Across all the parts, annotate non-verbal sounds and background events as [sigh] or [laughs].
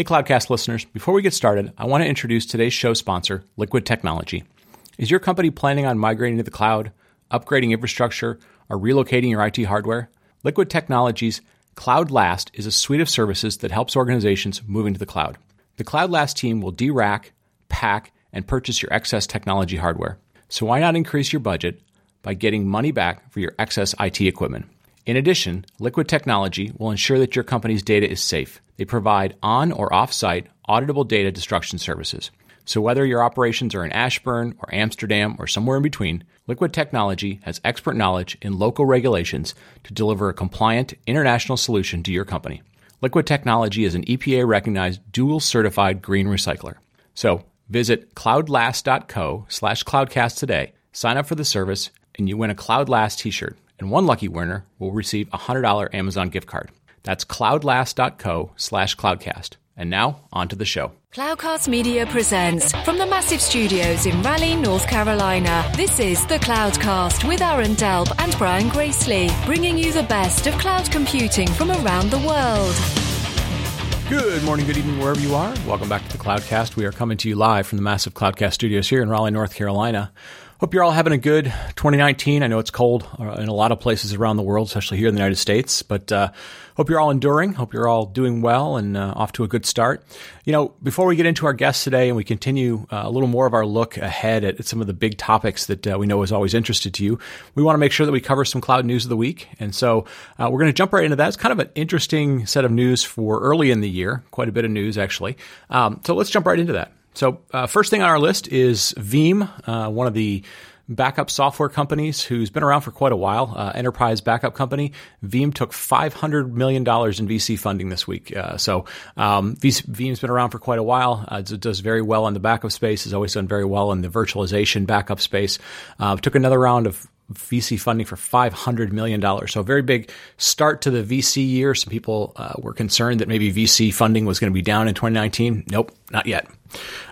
Hey, Cloudcast listeners, before we get started, I want to introduce today's show sponsor, Liquid Technology. Is your company planning on migrating to the cloud, upgrading infrastructure, or relocating your IT hardware? Liquid Technology's Cloud Last is a suite of services that helps organizations move into the cloud. The Cloud Last team will de-rack, pack, and purchase your excess technology hardware. So why not increase your budget by getting money back for your excess IT equipment? In addition, Liquid Technology will ensure that your company's data is safe. They provide on or off site auditable data destruction services. So, whether your operations are in Ashburn or Amsterdam or somewhere in between, Liquid Technology has expert knowledge in local regulations to deliver a compliant international solution to your company. Liquid Technology is an EPA recognized dual certified green recycler. So, visit cloudlast.co slash cloudcast today, sign up for the service, and you win a CloudLast t shirt and one lucky winner will receive a $100 Amazon gift card. That's cloudlast.co slash cloudcast. And now, on to the show. Cloudcast Media presents from the massive studios in Raleigh, North Carolina. This is the Cloudcast with Aaron Delp and Brian Gracely, bringing you the best of cloud computing from around the world. Good morning, good evening, wherever you are. Welcome back to the Cloudcast. We are coming to you live from the massive Cloudcast studios here in Raleigh, North Carolina. Hope you're all having a good 2019. I know it's cold uh, in a lot of places around the world, especially here in the United States, but uh, hope you're all enduring. Hope you're all doing well and uh, off to a good start. You know, before we get into our guests today and we continue uh, a little more of our look ahead at, some of the big topics that uh, we know is always interested to you, we want to make sure that we cover some cloud news of the week. And so uh, we're going to jump right into that. It's kind of an interesting set of news for early in the year, quite a bit of news actually. Um, so let's jump right into that. So, uh, first thing on our list is Veeam, uh, one of the backup software companies who's been around for quite a while, uh, enterprise backup company. Veeam took $500 million in VC funding this week. Uh, so um, Veeam's been around for quite a while. Uh, it does very well in the backup space, has always done very well in the virtualization backup space. Uh, took another round of VC funding for $500 million. So a very big start to the VC year. Some people uh, were concerned that maybe VC funding was going to be down in 2019. Nope, not yet.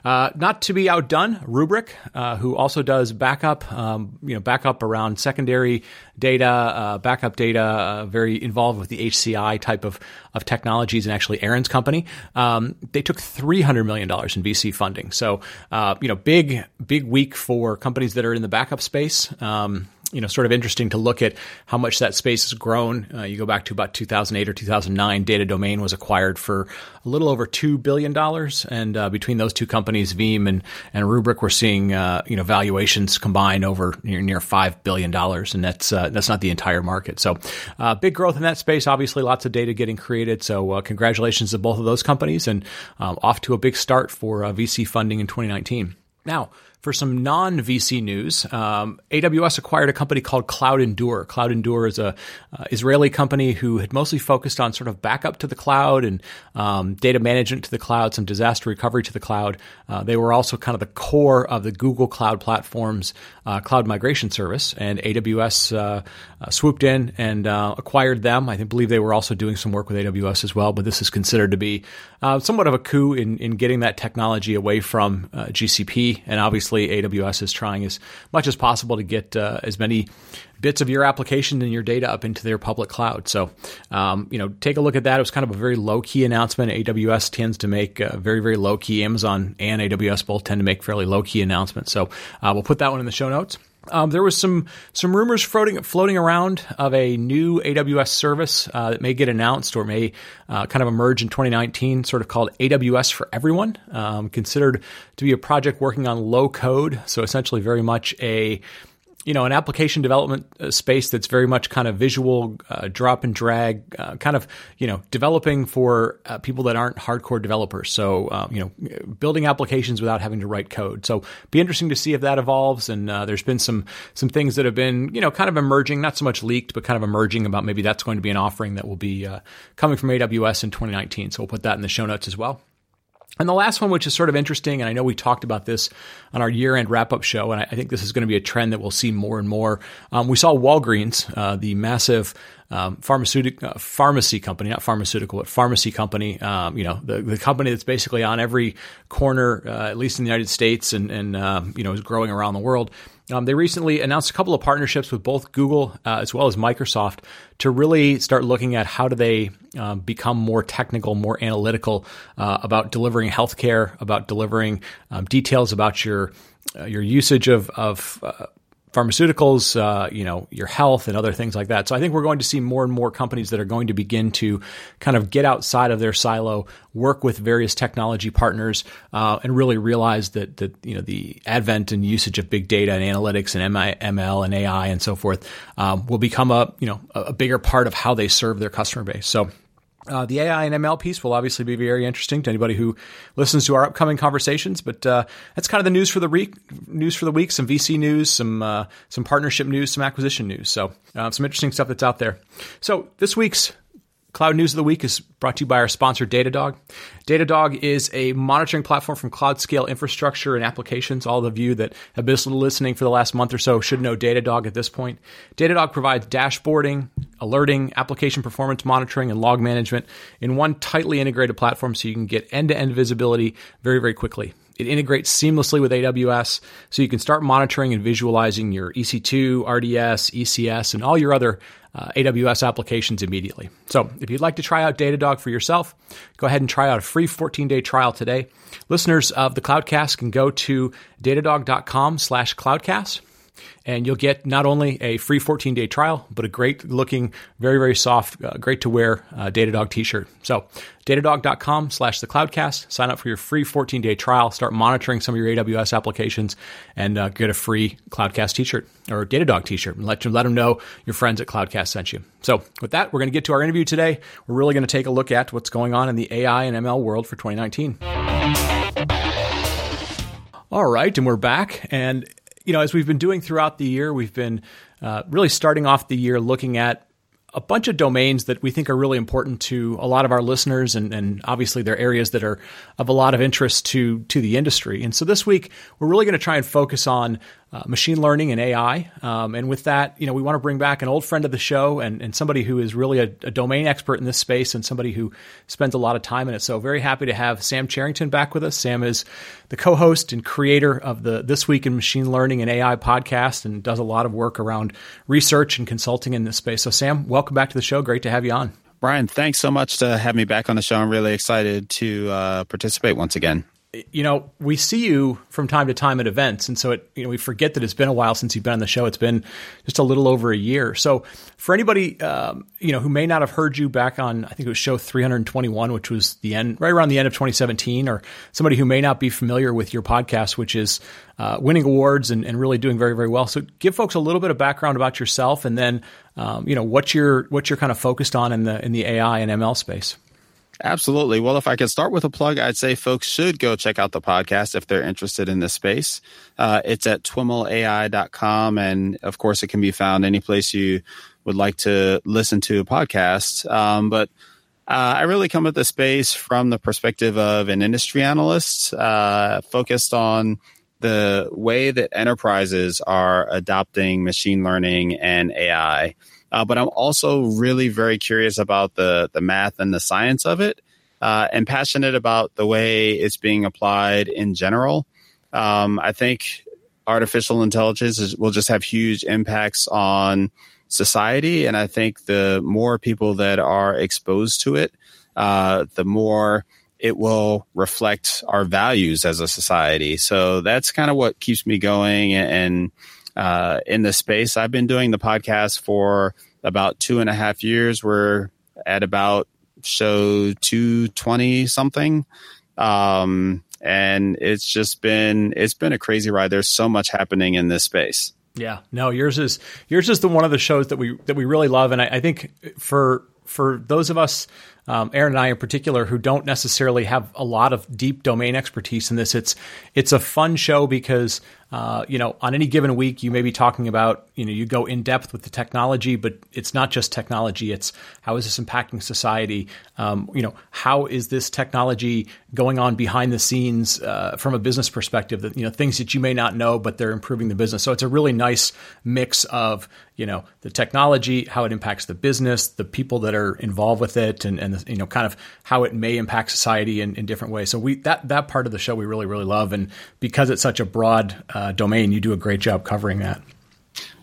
Uh, not to be outdone, Rubrik, uh, who also does backup, um, you know, backup around secondary data, uh, backup data, uh, very involved with the HCI type of, of technologies, and actually Aaron's company. Um, they took three hundred million dollars in VC funding. So, uh, you know, big big week for companies that are in the backup space. Um, you know, sort of interesting to look at how much that space has grown. Uh, you go back to about 2008 or 2009, Data Domain was acquired for a little over two billion dollars, and uh, between those two companies, Veeam and and Rubrik, we're seeing uh, you know valuations combined over near, near five billion dollars, and that's uh, that's not the entire market. So, uh, big growth in that space. Obviously, lots of data getting created. So, uh, congratulations to both of those companies, and off to a big start for VC funding in 2019. Now for some non VC news, um, AWS acquired a company called Cloud Endure. Cloud Endure is a uh, Israeli company who had mostly focused on sort of backup to the cloud and um, data management to the cloud, some disaster recovery to the cloud. Uh, they were also kind of the core of the Google Cloud Platform's uh, cloud migration service, and AWS uh, uh, swooped in and uh, acquired them. I think, believe they were also doing some work with AWS as well, but this is considered to be somewhat of a coup in, in getting that technology away from GCP and obviously obviously AWS is trying as much as possible to get uh, as many bits of your application and your data up into their public cloud. So, um, you know, take a look at that. It was kind of a very low key announcement. AWS tends to make uh, very, very low key. Amazon and AWS both tend to make fairly low key announcements. So, uh, we'll put that one in the show notes. Um, there was some some rumors floating floating around of a new AWS service uh, that may get announced or may uh, kind of emerge in 2019, sort of called AWS for Everyone, um, considered to be a project working on low code, so essentially very much a you know, an application development uh, space that's very much kind of visual, uh, drop and drag, uh, kind of, you know, developing for uh, people that aren't hardcore developers. So, um, you know, building applications without having to write code. So, be interesting to see if that evolves. And uh, there's been some some things that have been, you know, kind of emerging, not so much leaked, but kind of emerging about maybe that's going to be an offering that will be uh, coming from AWS in 2019. So, we'll put that in the show notes as well. And the last one, which is sort of interesting, and I know we talked about this on our year end wrap up show, and I, think this is going to be a trend that we'll see more and more. Um, we saw Walgreens, uh, the massive um, pharmaceutical uh, pharmacy company, not pharmaceutical, but pharmacy company. Um, you know, the, the company that's basically on every corner, uh, at least in the United States, and and um, you know is growing around the world. Um, they recently announced a couple of partnerships with both Google uh, as well as Microsoft to really start looking at how do they um, become more technical, more analytical uh, about delivering healthcare, about delivering um, details about your uh, your usage of of uh, pharmaceuticals, uh, you know, your health and other things like that. So I think we're going to see more and more companies that are going to begin to kind of get outside of their silo, work with various technology partners, uh, and really realize that that you know the advent and usage of big data and analytics and ML and AI and so forth um, will become a you know a bigger part of how they serve their customer base. So uh, the AI and ML piece will obviously be very interesting to anybody who listens to our upcoming conversations. But uh, that's kind of the news for the week. News for the week: some VC news, some uh, some partnership news, some acquisition news. So uh, some interesting stuff that's out there. So this week's Cloud News of the Week is brought to you by our sponsor, Datadog. Datadog is a monitoring platform from cloud scale infrastructure and applications. All of you that have been listening for the last month or so should know Datadog at this point. Datadog provides dashboarding, alerting, application performance monitoring, and log management in one tightly integrated platform so you can get end to end visibility very, very quickly. It integrates seamlessly with AWS, so you can start monitoring and visualizing your EC2, RDS, ECS, and all your other uh, AWS applications immediately. So if you'd like to try out Datadog for yourself, go ahead and try out a free 14-day trial today. Listeners of the Cloudcast can go to datadog.com slash cloudcast and you'll get not only a free 14 day trial, but a great looking, very, very soft, uh, great to wear uh, Datadog t shirt. So, datadog.com slash the cloudcast. Sign up for your free 14 day trial, start monitoring some of your AWS applications, and uh, get a free Cloudcast t shirt or Datadog t shirt and let, let them know your friends at Cloudcast sent you. So, with that, we're going to get to our interview today. We're really going to take a look at what's going on in the AI and ML world for 2019. All right, and we're back. And you know, as we've been doing throughout the year, we've been uh, really starting off the year looking at a bunch of domains that we think are really important to a lot of our listeners, and, and obviously they're areas that are of a lot of interest to to the industry. And so this week we're really going to try and focus on uh, machine learning and AI. Um, and with that, you know, we want to bring back an old friend of the show and, and somebody who is really a, a, domain expert in this space and somebody who spends a lot of time in it. So very happy to have Sam Charrington back with us. Sam is the co-host and creator of the This Week in Machine Learning and AI podcast and does a lot of work around research and consulting in this space. So Sam, welcome back to the show. Great to have you on. Brian, thanks so much to have me back on the show. I'm really excited to uh, participate once again you know, we see you from time to time at events, and so it, you know, we forget that it's been a while since you've been on the show. It's been just a little over a year. So, for anybody, um, you know, who may not have heard you back on, I think it was show 321, which was the end, right around the end of 2017, or somebody who may not be familiar with your podcast, which is uh, winning awards and, and, really doing very, very well. So, give folks a little bit of background about yourself, and then, um, you know, what you're what you're kind of focused on in the in the AI and ML space. Absolutely. Well, if I could start with a plug, I'd say folks should go check out the podcast if they're interested in this space. Uh, it's at twimlai.com. And of course, it can be found any place you would like to listen to a podcast. Um, but uh, I really come at the space from the perspective of an industry analyst, uh, focused on the way that enterprises are adopting machine learning and AI. Uh, but I'm also really very curious about the the math and the science of it, uh, and passionate about the way it's being applied in general. Um, I think artificial intelligence is, will just have huge impacts on society, and I think the more people that are exposed to it, uh, the more it will reflect our values as a society. So that's kind of what keeps me going and uh, in this space. I've been doing the podcast for about two and a half years. We're at about show 220 something. Um, and it's just been, it's been a crazy ride. There's so much happening in this space. Yeah, no, yours is yours is the one of the shows that we that we really love, and I, I think for for those of us um, Aaron and I in particular, who don't necessarily have a lot of deep domain expertise in this. It's it's a fun show because uh, you know on any given week you may be talking about you know you go in depth with the technology, but it's not just technology. It's how is this impacting society? Um, you know how is this technology going on behind the scenes uh, from a business perspective? That you know things that you may not know, but they're improving the business. So it's a really nice mix of you know the technology, how it impacts the business, the people that are involved with it, and, and the you know, kind of how it may impact society in, in different ways. So we that that part of the show we really really love, and because it's such a broad uh, domain, you do a great job covering that.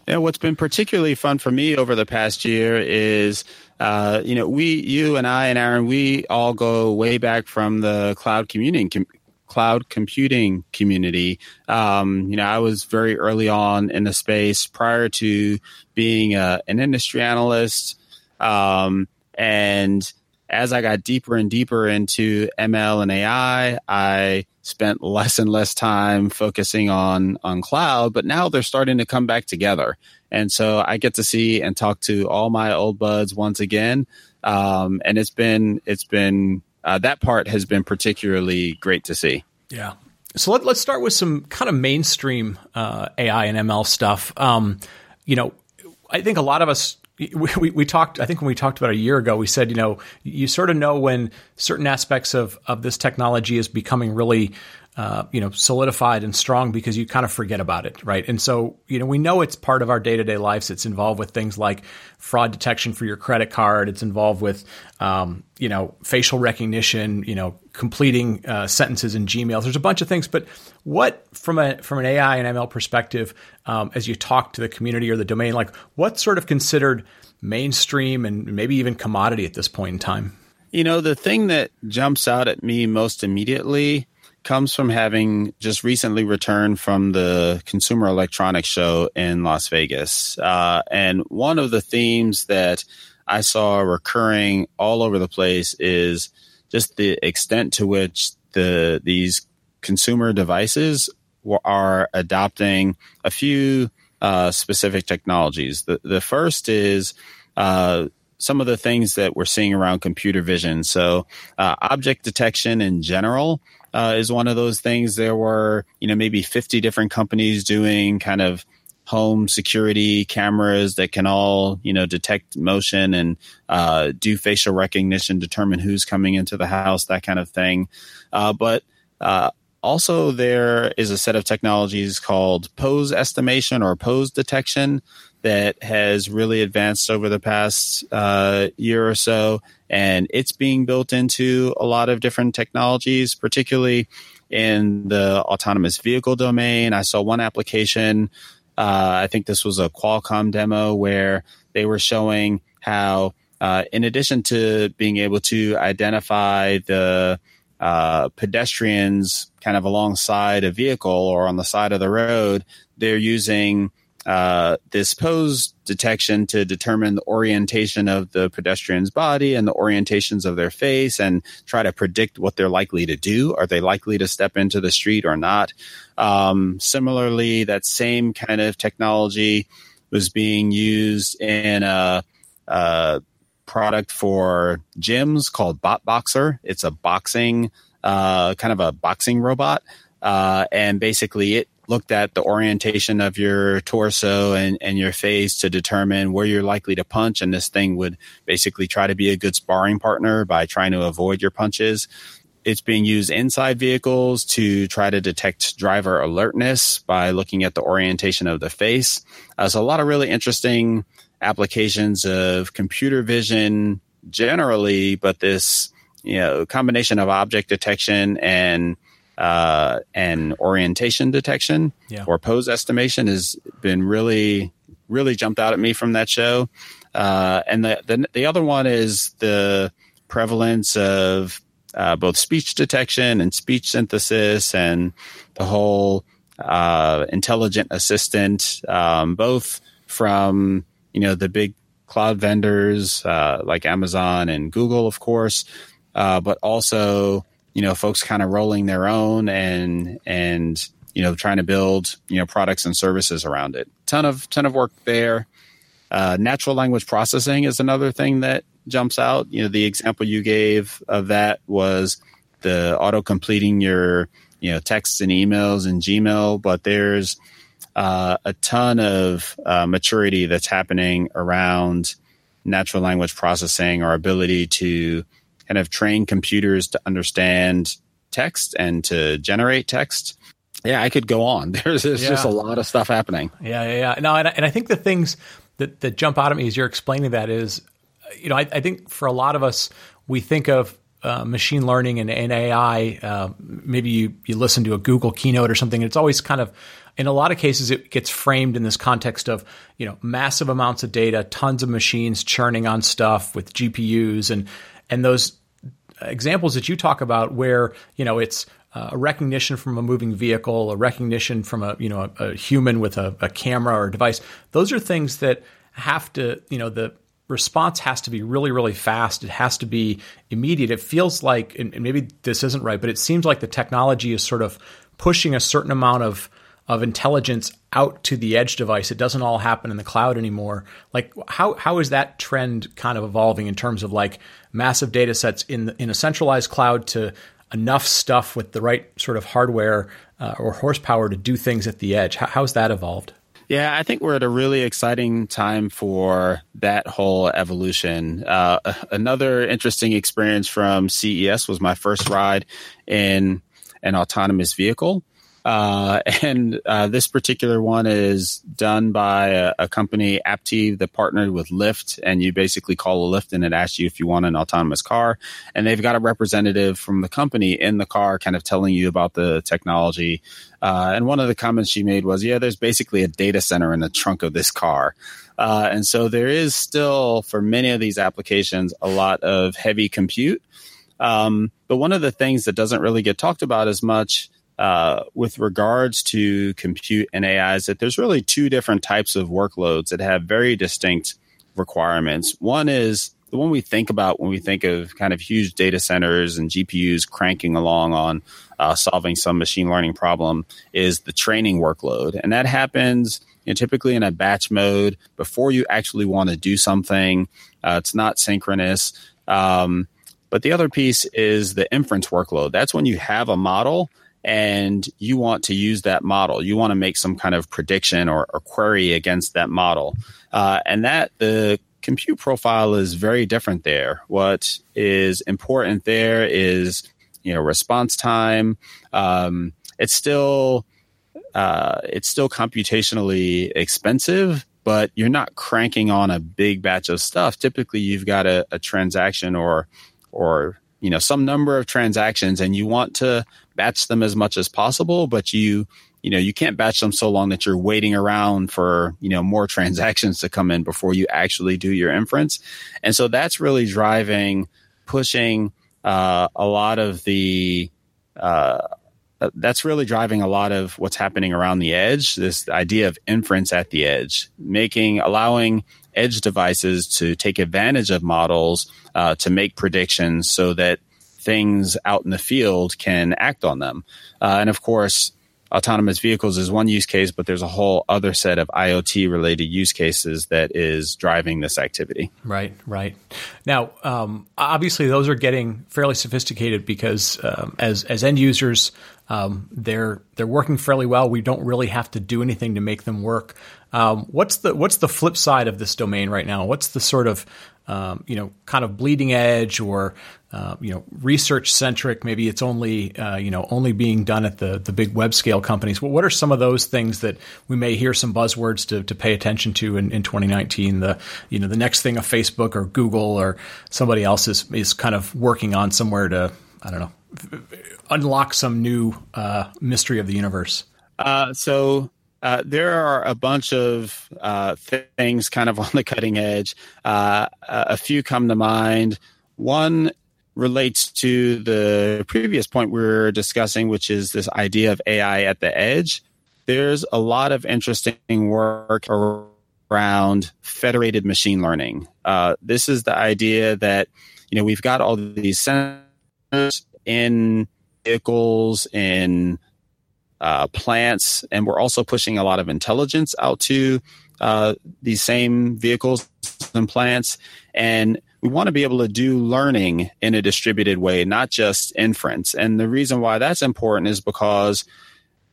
Yeah, what's been particularly fun for me over the past year is, uh, you know, we, you and I and Aaron, we all go way back from the cloud commuting com- cloud computing community. Um, you know, I was very early on in the space prior to being a, uh, an industry analyst. Um, and as I got deeper and deeper into ML and AI, I spent less and less time focusing on on cloud, but now they're starting to come back together. And so I get to see and talk to all my old buds once again. Um, and it's been it's been uh, that part has been particularly great to see. Yeah. So let, us start with some kind of mainstream uh, AI and ML stuff. Um, you know, I think a lot of us we, we, talked i think when we talked about a year ago we said you know you sort of know when certain aspects of, of this technology is becoming really uh, you know solidified and strong because you kind of forget about it right? And so you know we know it's part of our day-to-day lives. It's involved with things like fraud detection for your credit card. It's involved with um, you know facial recognition you know completing uh, sentences in gmail. There's a bunch of things. But what from a from an ai and ml perspective um, as you talk to the community or the domain like what's sort of considered mainstream and maybe even commodity at this point in time? You know the thing that jumps out at me most immediately comes from having just recently returned from the Consumer Electronics Show in Las Vegas. Uh, and one of the themes that I saw recurring all over the place is just the extent to which the these consumer devices are adopting a few uh, specific technologies. The the first is uh, some of the things that we're seeing around computer vision. So, uh, object detection in general uh, is one of those things. There were, you know, maybe 50 different companies doing kind of home security cameras that can all, you know, detect motion and uh, do facial recognition, determine who's coming into the house, that kind of thing. Uh, but uh, also, there is a set of technologies called pose estimation or pose detection that has really advanced over the past uh, year or so, and it's being built into a lot of different technologies, particularly in the autonomous vehicle domain. I saw one application. Uh, I think this was a Qualcomm demo where they were showing how, uh, in addition to being able to identify the uh, pedestrians kind of alongside a vehicle or on the side of the road, they're using uh, this pose detection to determine the orientation of the pedestrian's body and the orientations of their face and try to predict what they're likely to do. Are they likely to step into the street or not? Um, similarly, that same kind of technology was being used in a, a product for gyms called Bot Boxer. It's a boxing, uh, kind of a boxing robot. Uh, and basically it looked at the orientation of your torso and, and your face to determine where you're likely to punch. And this thing would basically try to be a good sparring partner by trying to avoid your punches. It's being used inside vehicles to try to detect driver alertness by looking at the orientation of the face. Uh, so a lot of really interesting applications of computer vision generally, but this, you know, combination of object detection and uh, and orientation detection yeah. or pose estimation has been really, really jumped out at me from that show. Uh, and the, the, the other one is the prevalence of uh, both speech detection and speech synthesis and the whole uh, intelligent assistant, um, both from you know the big cloud vendors uh, like Amazon and Google, of course, uh, but also you know, folks kind of rolling their own and and you know trying to build you know products and services around it. Ton of ton of work there. Uh, natural language processing is another thing that jumps out. You know, the example you gave of that was the auto completing your you know texts and emails in Gmail, but there's uh, a ton of uh, maturity that's happening around natural language processing, or ability to kind of train computers to understand text and to generate text. Yeah, I could go on. [laughs] There's, there's yeah. just a lot of stuff happening. Yeah, yeah, yeah. No, and I, and I think the things that, that jump out at me as you're explaining that is, you know, I, I think for a lot of us, we think of uh, machine learning and, and AI, uh, maybe you, you listen to a Google keynote or something. It's always kind of, in a lot of cases, it gets framed in this context of you know massive amounts of data, tons of machines churning on stuff with GPUs, and and those examples that you talk about where you know it's uh, a recognition from a moving vehicle, a recognition from a you know a, a human with a, a camera or a device. Those are things that have to you know the response has to be really, really fast. It has to be immediate. It feels like, and maybe this isn't right, but it seems like the technology is sort of pushing a certain amount of of intelligence out to the edge device. It doesn't all happen in the cloud anymore. Like how how is that trend kind of evolving in terms of like massive data sets in in a centralized cloud to enough stuff with the right sort of hardware uh, or horsepower to do things at the edge? How, how's that evolved? Yeah, I think we're at a really exciting time for that whole evolution. Uh, another interesting experience from CES was my first ride in an autonomous vehicle. Uh, [laughs] and uh, this particular one is done by a, a, company, Aptiv, that partnered with Lyft. And you basically call a Lyft and it asks you if you want an autonomous car. And they've got a representative from the company in the car kind of telling you about the technology. Uh, and one of the comments she made was, yeah, there's basically a data center in the trunk of this car. Uh, and so there is still, for many of these applications, a lot of heavy compute. Um, but one of the things that doesn't really get talked about as much uh, with regards to compute and AI is that there's really two different types of workloads that have very distinct requirements. One is the one we think about when we think of kind of huge data centers and GPUs cranking along on uh, solving some machine learning problem is the training workload. And that happens you know, typically in a batch mode before you actually want to do something. Uh, it's not synchronous. Um, but the other piece is the inference workload. That's when you have a model and you want to use that model. You want to make some kind of prediction or, or query against that model. Uh, and that the compute profile is very different there. What is important there is, you know, response time. Um, it's still, uh, it's still computationally expensive, but you're not cranking on a big batch of stuff. Typically, you've got a, a transaction or, or you know some number of transactions and you want to batch them as much as possible but you you know you can't batch them so long that you're waiting around for you know more [laughs] transactions to come in before you actually do your inference. And so that's really driving pushing uh, a lot of the uh, that's really driving a lot of what's happening around the edge this idea of inference at the edge making allowing edge devices to take advantage of models uh, to make predictions so that things out in the field can act on them. Uh, and of course, autonomous vehicles is one use case, but there's a whole other set of IoT related use cases that is driving this activity. Right, right. Now, um, obviously, those are getting fairly sophisticated because um, as as end users, um, they're they're working fairly well. We don't really have to do anything to make them work. Um, what's the what's the flip side of this domain right now? What's the sort of um, you know kind of bleeding edge or uh, you know research centric? Maybe it's only uh, you know only being done at the the big web scale companies. What are some of those things that we may hear some buzzwords to, to pay attention to in, in 2019? The you know the next thing a Facebook or Google or somebody else is is kind of working on somewhere to I don't know unlock some new uh, mystery of the universe? Uh, so uh, there are a bunch of uh, things kind of [laughs] on the cutting edge. Uh, a few come to mind. One relates to the previous point we were discussing, which is this idea of AI at the edge. There's a lot of interesting work around federated machine learning. Uh, this is the idea that you know we've got all these sensors in vehicles, in uh, plants, and we're also pushing a lot of intelligence out to uh, these same vehicles and plants. And we want to be able to do learning in a distributed way, not just inference. And the reason why that's important is because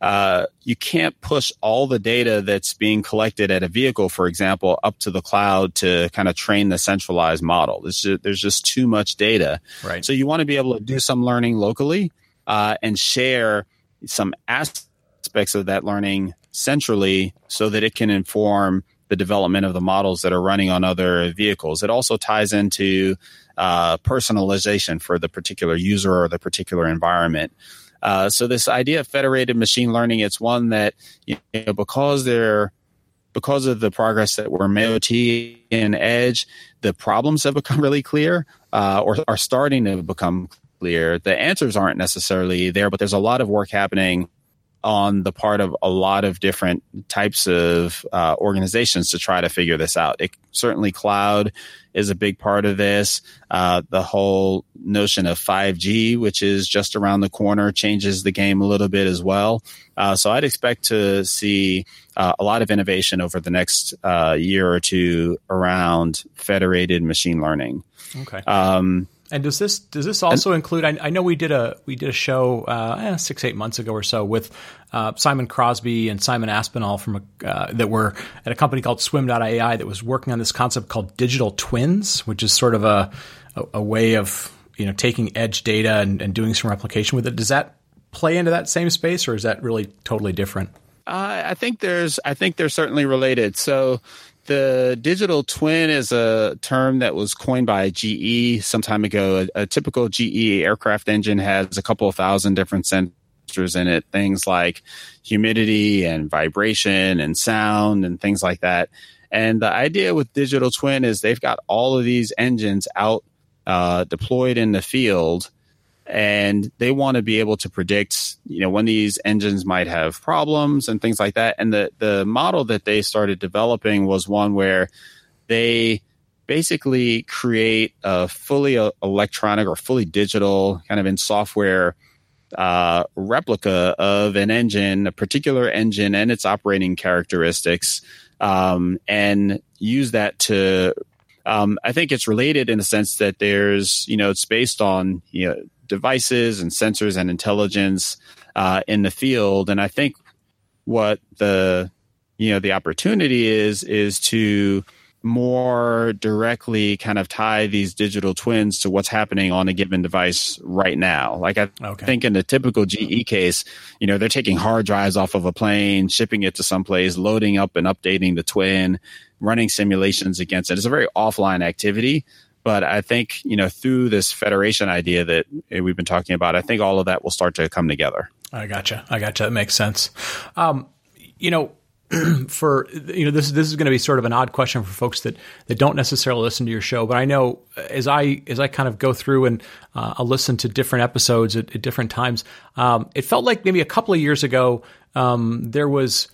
uh, you can't push all the data that's being collected at a vehicle, for example, up to the cloud to kind of train the centralized model. Just, there's just too much data. Right. So you want to be able to do some learning locally uh, and share some aspects of that learning centrally so that it can inform the development of the models that are running on other vehicles. It also ties into uh, personalization for the particular user or the particular environment. Uh, so this idea of federated machine learning, it's one that you know, because they're because of the progress that we're making in Edge, the problems have become really clear uh, or are starting to become clear. The answers aren't necessarily there, but there's a lot of work happening on the part of a lot of different types of uh, organizations to try to figure this out. It, certainly, cloud is a big part of this. Uh, the whole notion of 5G, which is just around the corner, changes the game a little bit as well. Uh, so I'd expect to see uh, a lot of innovation over the next uh, year or two around federated machine learning. Okay. Um, and does this does this also and, include? I, I, know we did a we did a show uh, eh, six eight months ago or so with uh, Simon Crosby and Simon Aspinall from a, uh, that were at a company called Swim.ai that was working on this concept called digital twins, which is sort of a a, a way of you know taking edge data and, and, doing some replication with it. Does that play into that same space, or is that really totally different? Uh, I think there's I think they're certainly related. So the digital twin is a term that was coined by GE some time ago. A, a, typical GE aircraft engine has a couple of thousand different sensors in it, things like humidity and vibration and sound and things like that. And the idea with digital twin is they've got all of these engines out uh, deployed in the field and they want to be able to predict you know when these engines might have problems and things like that and the the model that they started developing was one where they basically create a fully uh, electronic or fully digital kind of in software uh, replica of an engine, a particular engine and its operating characteristics, um, and use that to. Um, I think it's related in the sense that there's, you know, it's based on, you know, devices and sensors and intelligence uh, in the field. And I think what the you know the opportunity is is to more directly kind of tie these digital twins to what's happening on a given device right now. Like I okay. think in the typical GE case, you know, they're taking hard drives off of a plane, shipping it to someplace, loading up and updating the twin, running simulations against it. It's a very offline activity. But I think, you know, through this federation idea that we've been talking about, I think all of that will start to come together. I gotcha. I gotcha. That makes sense. Um, you know, [clears throat] for you know this this is going to be sort of an odd question for folks that that don't necessarily listen to your show, but I know as I as I kind of go through and uh, I'll listen to different episodes at, at different times, um, it felt like maybe a couple of years ago um, there was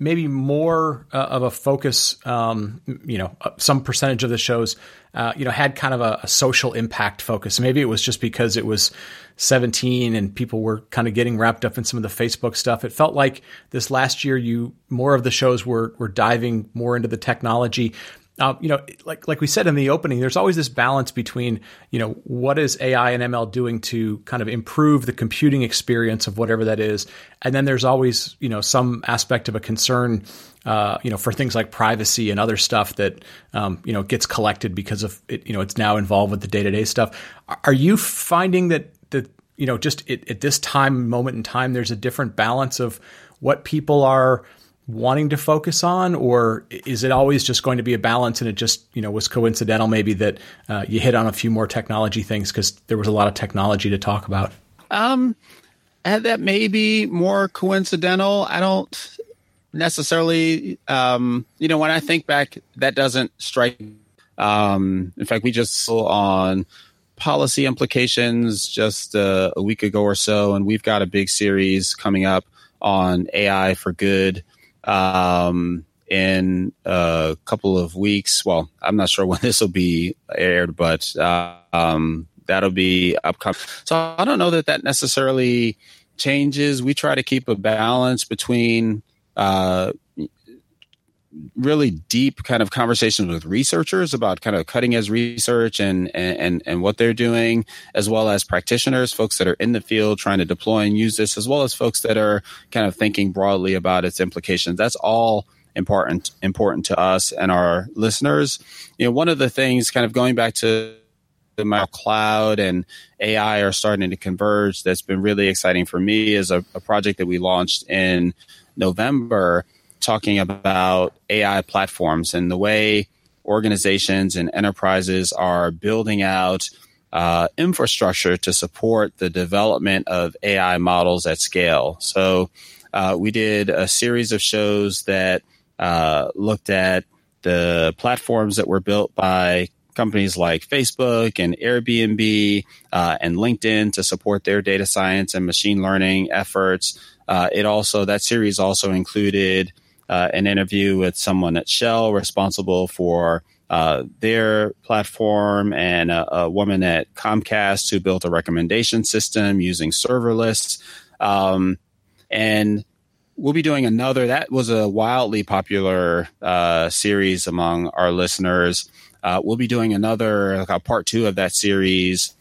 maybe more uh, of a focus. Um, you know, uh, some percentage of the shows, uh, you know, had kind of a, a, social impact focus. Maybe it was just because it was 17 and people were kind of getting wrapped up in some of the Facebook stuff. It felt like this last year, you more of the shows were were diving more into the technology. Uh, you know, like like we said in the opening, there's always this balance between you know what is AI and ML doing to kind of improve the computing experience of whatever that is, and then there's always you know some aspect of a concern, uh, you know, for things like privacy and other stuff that um, you know gets collected because of it. You know, it's now involved with the day to day stuff. Are you finding that that you know just at, at this time moment in time, there's a different balance of what people are wanting to focus on, or is it always just going to be a balance and it just you know was coincidental maybe that uh, you hit on a few more technology things because there was a lot of technology to talk about? Um, that may be more coincidental. I don't necessarily, um, you know, when I think back, that doesn't strike. Um, in fact, we just saw on policy implications just uh, a week ago or so, and we've got a big series coming up on AI for good um, in a couple of weeks. Well, I'm not sure [laughs] when this will be aired, but uh, um, that'll be upcoming. So I don't know that that necessarily changes. We try to keep a balance between uh, really deep kind of conversations with researchers about kind of cutting edge research and, and, and what they're doing, as well as practitioners, folks that are in the field trying to deploy and use this, as well as folks that are kind of thinking broadly about its implications. That's all important, important to us and our listeners. You know, one of the things kind of going back to my cloud and AI are starting to converge. That's been really exciting for me is a, a project that we launched in November talking about AI platforms and the way organizations and enterprises are building out uh, infrastructure to support the development of AI models at scale. So uh, we did a series of shows that uh, looked at the platforms that were built by companies like Facebook and Airbnb uh, and LinkedIn to support their data science and machine learning efforts. Uh, it also that series also included uh, an interview with someone at Shell responsible for uh, their platform and a, a, woman at Comcast who built a recommendation system using serverless. Um, and we'll be doing another. That was a wildly popular uh, series among our listeners. Uh, we'll be doing another like a part two of that series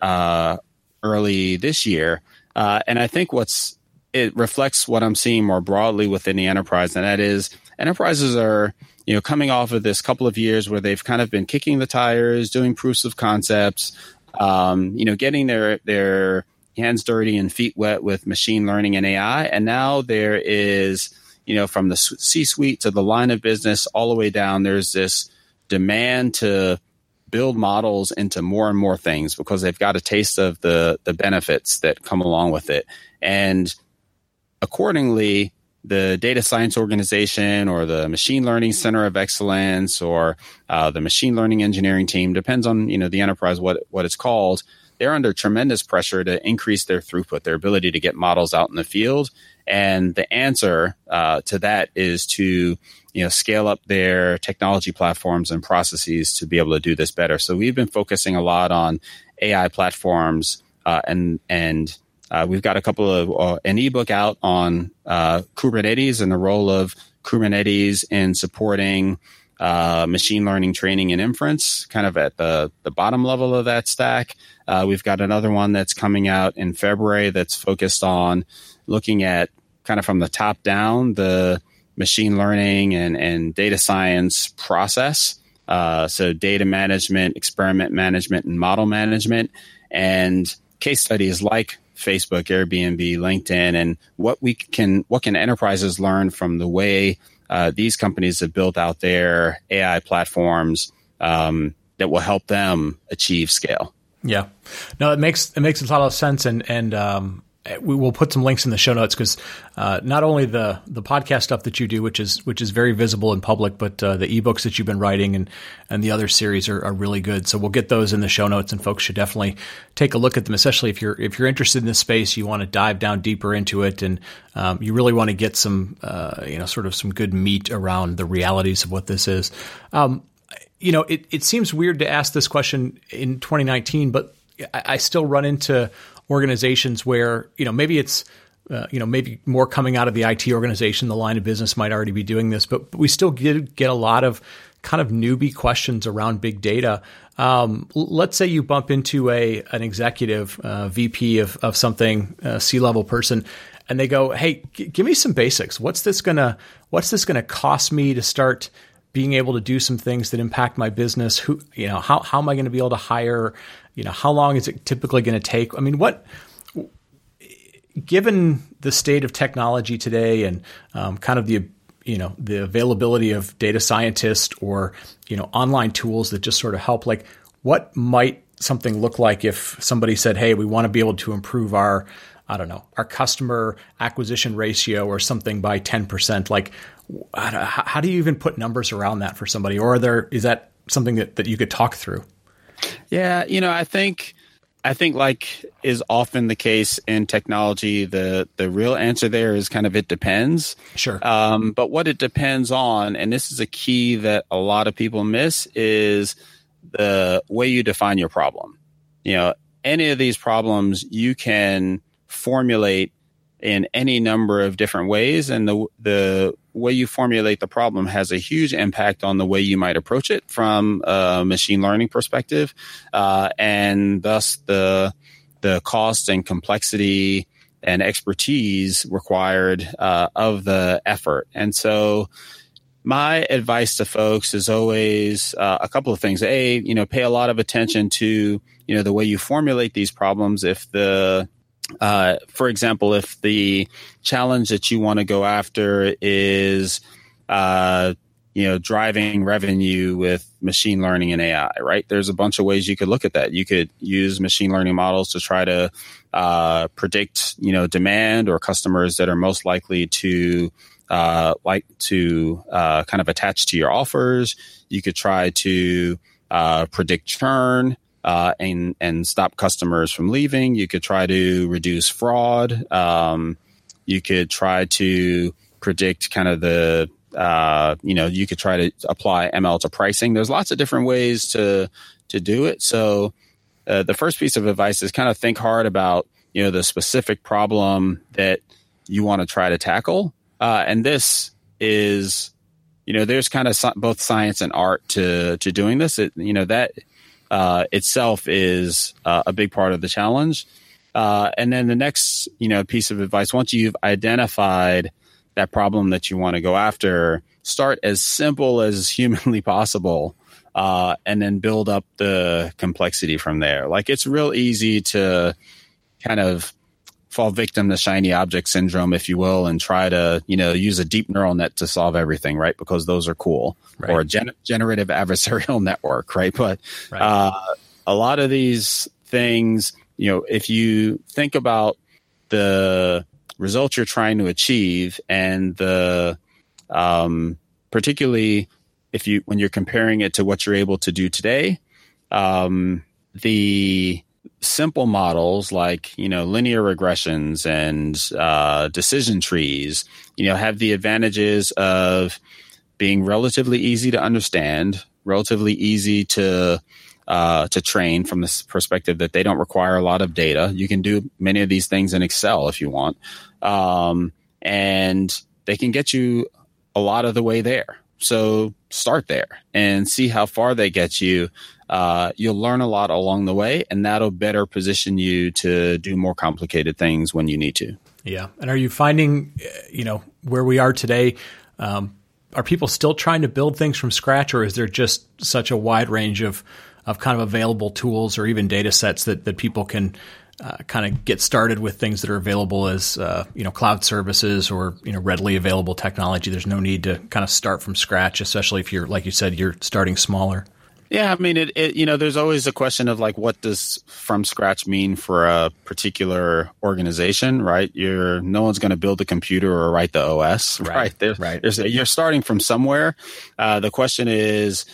uh, early this year. Uh, and I think what's it reflects what I'm seeing more broadly within the enterprise, and that is enterprises are you know coming off of this couple of years where they've kind of been kicking the tires, doing proofs of concepts, um, you know, getting their their hands dirty and feet wet with machine learning and AI, and now there is you know from the C-suite to the line of business all the way down. There's this demand to build models into more and more things because they've got a taste of the the benefits that come along with it and accordingly, the data science organization or the machine learning center of excellence or uh, the machine learning engineering team depends on you know the enterprise what what it's called they're under tremendous pressure to increase their throughput their ability to get models out in the field. And the answer uh, to that is to you know scale up their technology platforms and processes to be able to do this better. So we've been focusing a lot on ai platforms uh, and and uh, we've got a couple of uh, an ebook out on uh, Kubernetes and the role of Kubernetes in supporting uh, machine learning training and inference, kind of at the the bottom level of that stack. Uh, we've got another one that's coming out in February that's focused on looking at kind of from the top down the machine learning and, and data science process. Uh, so data management, experiment management, and model management, and case studies like Facebook, Airbnb, LinkedIn, and what we can what can enterprises learn from the way uh, these companies have built out their AI platforms um, that will help them achieve scale. Yeah, no, it makes it makes a lot of sense, and and um, we will put some links in the show notes because uh, not only the the podcast stuff that you do, which is which is very visible in public, but uh, the ebooks that you've been writing and and the other series are, are really good. So we'll get those in the show notes, and folks should definitely take a look at them, especially if you're if you're interested in this space, you want to dive down deeper into it, and um, you really want to get some uh, you know sort of some good meat around the realities of what this is. Um, you know, it, it seems weird to ask this question in 2019, but I, I still run into organizations where you know maybe it's uh, you know maybe more coming out of the IT organization, the line of business might already be doing this, but, but we still get get a lot of kind of newbie questions around big data. Um, let's say you bump into a an executive uh, VP of of something, C level person, and they go, "Hey, g- give me some basics. What's this gonna What's this gonna cost me to start?" being able to do some things that impact my business who you know how, how am i going to be able to hire you know how long is it typically going to take? I mean what given the state of technology today and um, kind of the you know the availability of data scientists or you know online tools that just sort of help like what might something look like if somebody said hey we want to be able to improve our i don't know our customer acquisition ratio or something by 10% like how do you even put numbers around that for somebody? Or are there is that something that, that you could talk through yeah, you know, I think I think like is often the case in technology, the the real answer there is kind of it depends. Sure. Um, but what it depends on, and this is a key that a lot of people miss, is the way you define your problem. You know, any of these problems you can formulate in any number of different ways, and the the way you formulate the problem has a huge impact on the way you might approach it from a machine learning perspective, uh, and thus the the cost and complexity and expertise required uh, of the effort. And so, my advice to folks is always uh, a couple of things. A, you know, pay a lot of attention to you know the way you formulate these problems. If the uh, for example, if the challenge that you want to go after is, uh, you know, driving revenue with machine learning and AI, right? There's a bunch of ways you could look at that. You could use machine learning models to try to uh, predict, you know, demand or customers that are most likely to uh, like to uh, kind of attach to your offers. You could try to uh, predict churn uh, and and stop customers from leaving. You could try to reduce fraud. Um, you could try to predict kind of the uh, you know you could try to apply ML to pricing. There's lots of different ways to to do it. So uh, the first piece of advice is kind of think hard about you know the specific problem that you want to try to tackle, uh, and this is you know there's kind of both science and art to to doing this. It, you know that uh, itself is uh, a big part of the challenge. Uh, and then the next, you know, piece of advice, once you've identified that problem that you want to go after, start as simple as [laughs] humanly possible, uh, and then build up the complexity from there. Like it's real easy to kind of fall victim to shiny object syndrome, if you will, and try to, you know, use a deep neural net to solve everything, right? Because those are cool. Right. Or a gen- generative adversarial [laughs] network, right? But right. Uh, a lot of these things, you know, if you think about the results you're trying to achieve and the, um, particularly if you, when you're comparing it to what you're able to do today, um, the, simple models like you know linear regressions and uh, decision trees you know have the advantages of being relatively easy to understand relatively easy to uh, to train from this perspective that they don't require a lot of data. You can do many of these things in excel if you want um, and they can get you a lot of the way there. So start there and see how far they get you uh, you'll learn a lot along the way, and that'll better position you to do more complicated things when you need to. Yeah. And are you finding, uh, you know, where we are today? Um, are people still trying to build things from scratch, or is there just such a wide range of of kind of available tools or even data sets that that people can uh, kind of get started with things that are available as uh, you know cloud services or you know readily available technology. There's no need to kind of start from scratch, especially if you're like you said you're starting smaller. Yeah, I mean, it, it, You know, there's always a question of like, what does from scratch mean for a particular organization, right? You're no one's going to build a computer or write the OS, right? right? There's, right. There's a, you're starting from somewhere. Uh, the question is,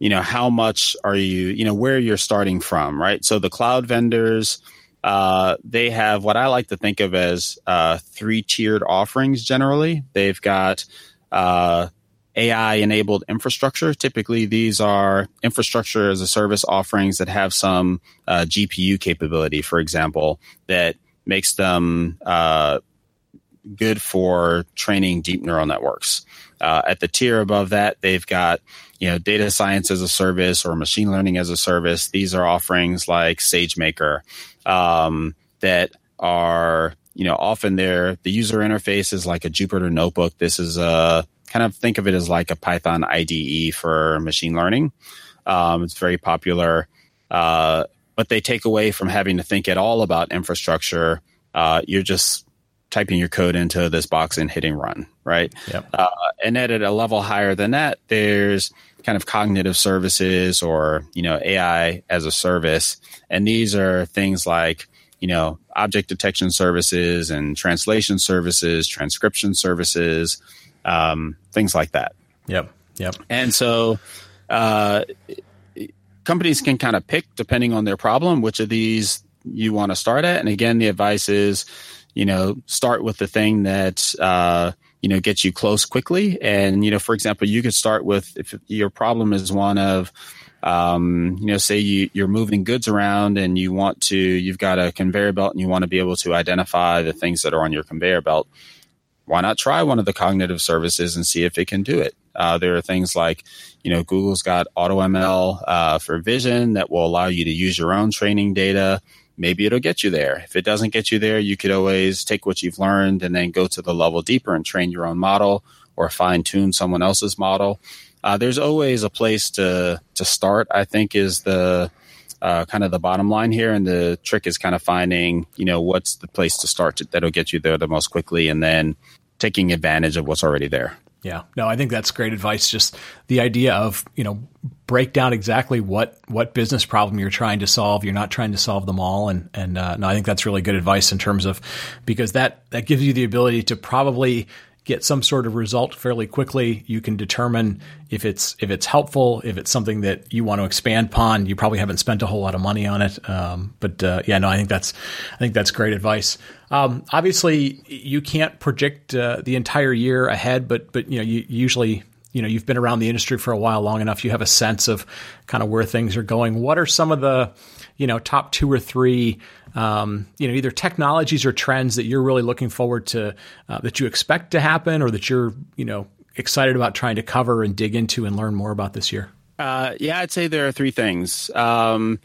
you know, how much are you? You know, where you're starting from, right? So the cloud vendors. Uh, they have what I like to think of as uh, three tiered offerings. Generally, they've got uh, AI enabled infrastructure. Typically, these are infrastructure as a service offerings that have some uh, GPU capability, for example, that makes them uh, good for training deep neural networks. Uh, at the tier above that, they've got you know data science as a service or machine learning as a service. These are offerings like SageMaker um, that are you know often there. The user interface is like a Jupyter notebook. This is a kind of think of it as like a Python IDE for machine learning. Um, it's very popular, uh, but they take away from having to think at all about infrastructure. Uh, you're just typing your code into this box and hitting run, right? Yep. Uh, and then at a level higher than that, there's kind of cognitive services or you know AI as a service, and these are things like you know object detection services and translation services, transcription services um, things like that. Yep. Yep. And so uh, companies can kind of pick, depending on their problem, which of these you want to start at. And again, the advice is, you know, start with the thing that, uh, you know, gets you close quickly. And, you know, for example, you could start with if your problem is one of, um, you know, say you, you're moving goods around and you want to, you've got a conveyor belt and you want to be able to identify the things that are on your conveyor belt why not try one of the cognitive services and see if it can do it? Uh, there are things like, you know, Google's got AutoML uh, for vision that will allow you to use your own training data. Maybe it'll get you there. If it doesn't get you there, you could always take what you've learned and then go to the level deeper and train your own model or fine tune someone else's model. Uh, there's always a place to to start. I think is the uh, kind of the bottom line here, and the trick is kind of finding, you know, what's the place to start to, that'll get you there the most quickly, and then taking advantage of what's already there. Yeah, no, I think that's great advice. Just the idea of you know break down exactly what what business problem you're trying to solve. You're not trying to solve them all, and and uh, no, I think that's really good advice in terms of because that that gives you the ability to probably get some sort of result fairly quickly. You can determine if it's if it's helpful, if it's something that you want to expand upon. You probably haven't spent a whole lot of money on it, um, but uh, yeah, no, I think that's I think that's great advice. Um, obviously, you can't predict uh, the entire year ahead, but but you know you usually you know you've been around the industry for a while long enough you have a sense of kind of where things are going what are some of the you know top two or three um, you know either technologies or trends that you're really looking forward to uh, that you expect to happen or that you're you know excited about trying to cover and dig into and learn more about this year? Uh, yeah i'd say there are three things. Um,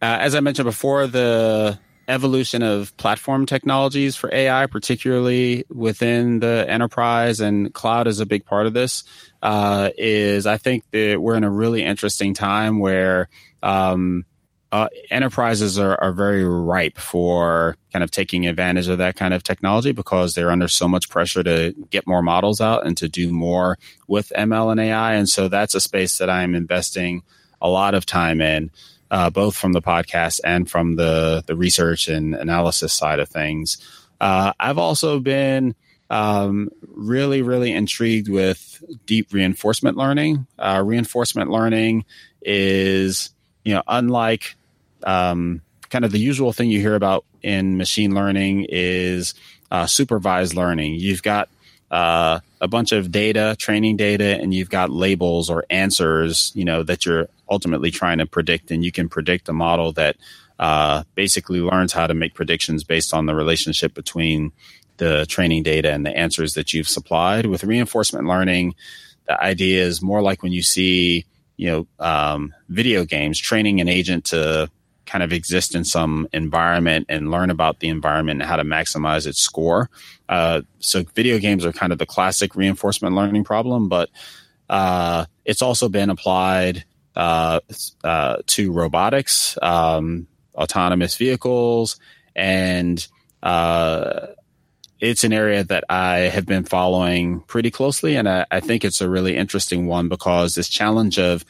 uh, as i mentioned before the evolution of platform technologies for ai particularly within the enterprise and cloud is a big part of this uh, is i think that we're in a really interesting time where um, uh, enterprises are, are very ripe for kind of taking advantage of that kind of technology because they're under so much pressure to get more models out and to do more with ML and AI. And so that's a space that I'm investing a lot of time in, uh, both from the podcast and from the, the research and analysis side of things. Uh, I've also been um, really, really intrigued with deep reinforcement learning. Uh, reinforcement learning is, you know, unlike um, kind of the usual thing you hear about in machine learning is uh, supervised learning. You've got uh, a bunch of data, training data, and you've got labels or answers, you know, that you're ultimately trying to predict, and you can predict a model that uh, basically learns how to make predictions based on the relationship between the training data and the answers that you've supplied. With reinforcement learning, the idea is more like when you see, you know, um, video games training an agent to kind of exist in some environment and learn about the environment and how to maximize its score. Uh, so video games are kind of the classic reinforcement learning problem, but uh, it's also been applied uh, uh to robotics, um, autonomous vehicles, and uh, it's an area that I have been following pretty closely, and I, I think it's a really interesting one because this challenge of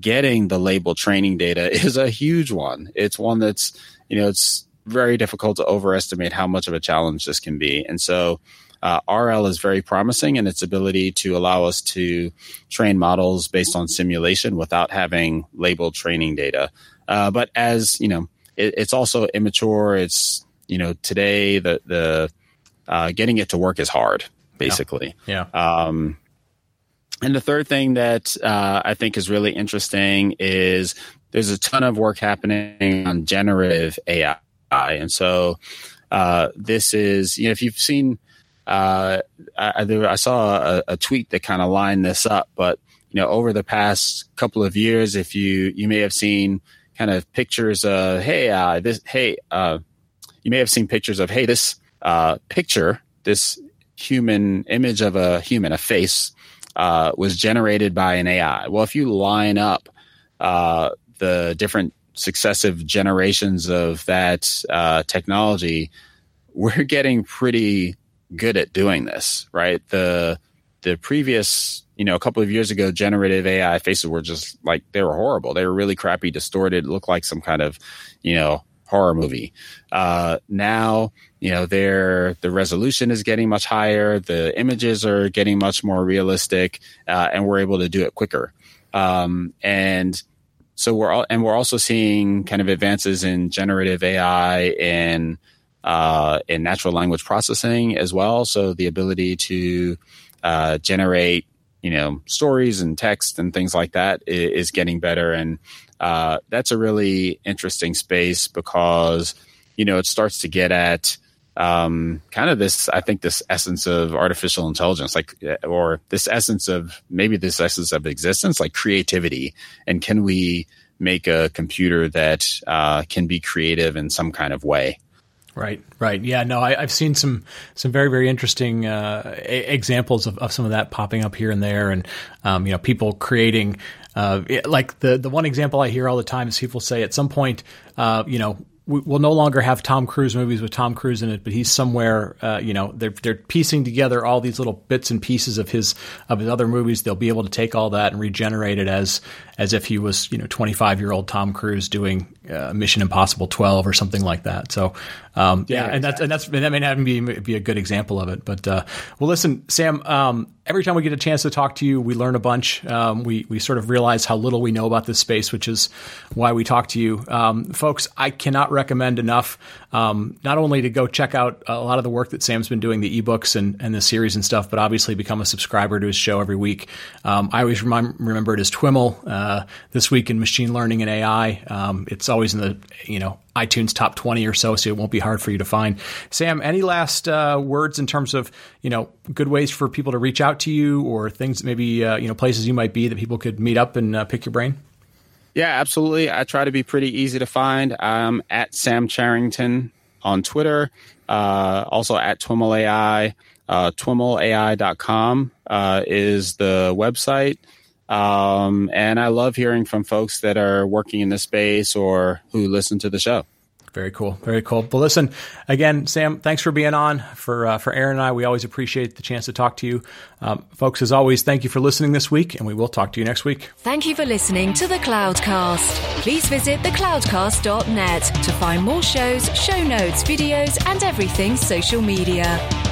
getting the label training data [laughs] is a huge one. It's one that's, you know, it's very difficult to overestimate how much of a challenge this can be. And so, uh, RL is very promising in its ability to allow us to train models based on simulation without having labeled training data. Uh, but as you know, it, it's also immature. It's you know today the the uh, getting it to work is hard, basically. Yeah. yeah. Um, and the third thing that uh, I think is really interesting is there's a ton of work happening on generative AI. And so uh, this is, you know, if you've seen, uh, I, I, saw a, a tweet that kind of lined this up, but, you know, over the past couple of years, if you, you may have seen kind of pictures of, hey, uh, this, hey, uh, you may have seen pictures of, hey, this uh, picture, this human image of a human, a face, uh, was generated by an AI. Well, if you line up uh, the different successive generations of that uh, technology, [laughs] we're getting pretty good at doing this, right? The the previous, you know, a couple of years ago, generative AI faces were just like they were horrible. They were really crappy, distorted, looked like some kind of, you know, horror movie. Uh, now, you know, their the resolution is getting much higher, the images are getting much more realistic, uh, and we're able to do it quicker. Um, and so we're all, and we're also seeing kind of advances in generative AI and uh, in natural language processing as well. So the ability to uh, generate, you know, stories and text and things like that is, getting better. And uh, that's a really interesting space because you know it starts to get at um, kind of this i think this essence of artificial intelligence like or this essence of maybe this essence of existence like creativity and can we make a computer that uh, can be creative in some kind of way Right, right. Yeah, no, I, have seen some some very very interesting uh, a- examples of, of some of that popping up here and there, and um, you know, people creating uh, like the the one example I hear all the time is people say at some point, uh, you know, we'll no longer have Tom Cruise movies with Tom Cruise in it, but he's somewhere. Uh, you know, they're they're piecing together all these little bits and pieces of his of his other movies. They'll be able to take all that and regenerate it as as if he was you know 25 year old Tom Cruise doing uh, Mission Impossible 12 or something like that. So um, yeah, yeah, and that's and that's that may not be be a good example of it. But uh, well, listen, Sam. Um, every time we get a chance to talk to you, we learn a bunch. Um, we we sort of realize how little we know about this space, which is why we talk to you, um, folks. I cannot recommend enough. Um, not only to go check out a lot of the work that Sam's been doing, the ebooks and and the series and stuff, but obviously become a subscriber to his show every week. Um, I always remember it as TWIML. Uh, this week in machine learning and AI, um, it's always in the you know iTunes top 20 or so, so it won't be hard for you to find. Sam, any last uh, words in terms of, you know, good ways for people to reach out to you or things, maybe, uh, you know, places you might be that people could meet up and uh, pick your brain? Yeah, absolutely. I try to be pretty easy to find. I'm at Sam Charrington on Twitter, uh, also at TWIML AI. Uh, TWIMLAI.com uh, is the website. Um, and I love hearing from folks that are working in the space or who listen to the show. Very cool. Very cool. But listen, again, Sam, thanks for being on. For uh, for Aaron and I, we always appreciate the chance to talk to you. Um, folks, as always, thank you for listening this week, and we will talk to you next week. Thank you for listening to the Cloudcast. Please visit thecloudcast.net to find more shows, show notes, videos, and everything social media.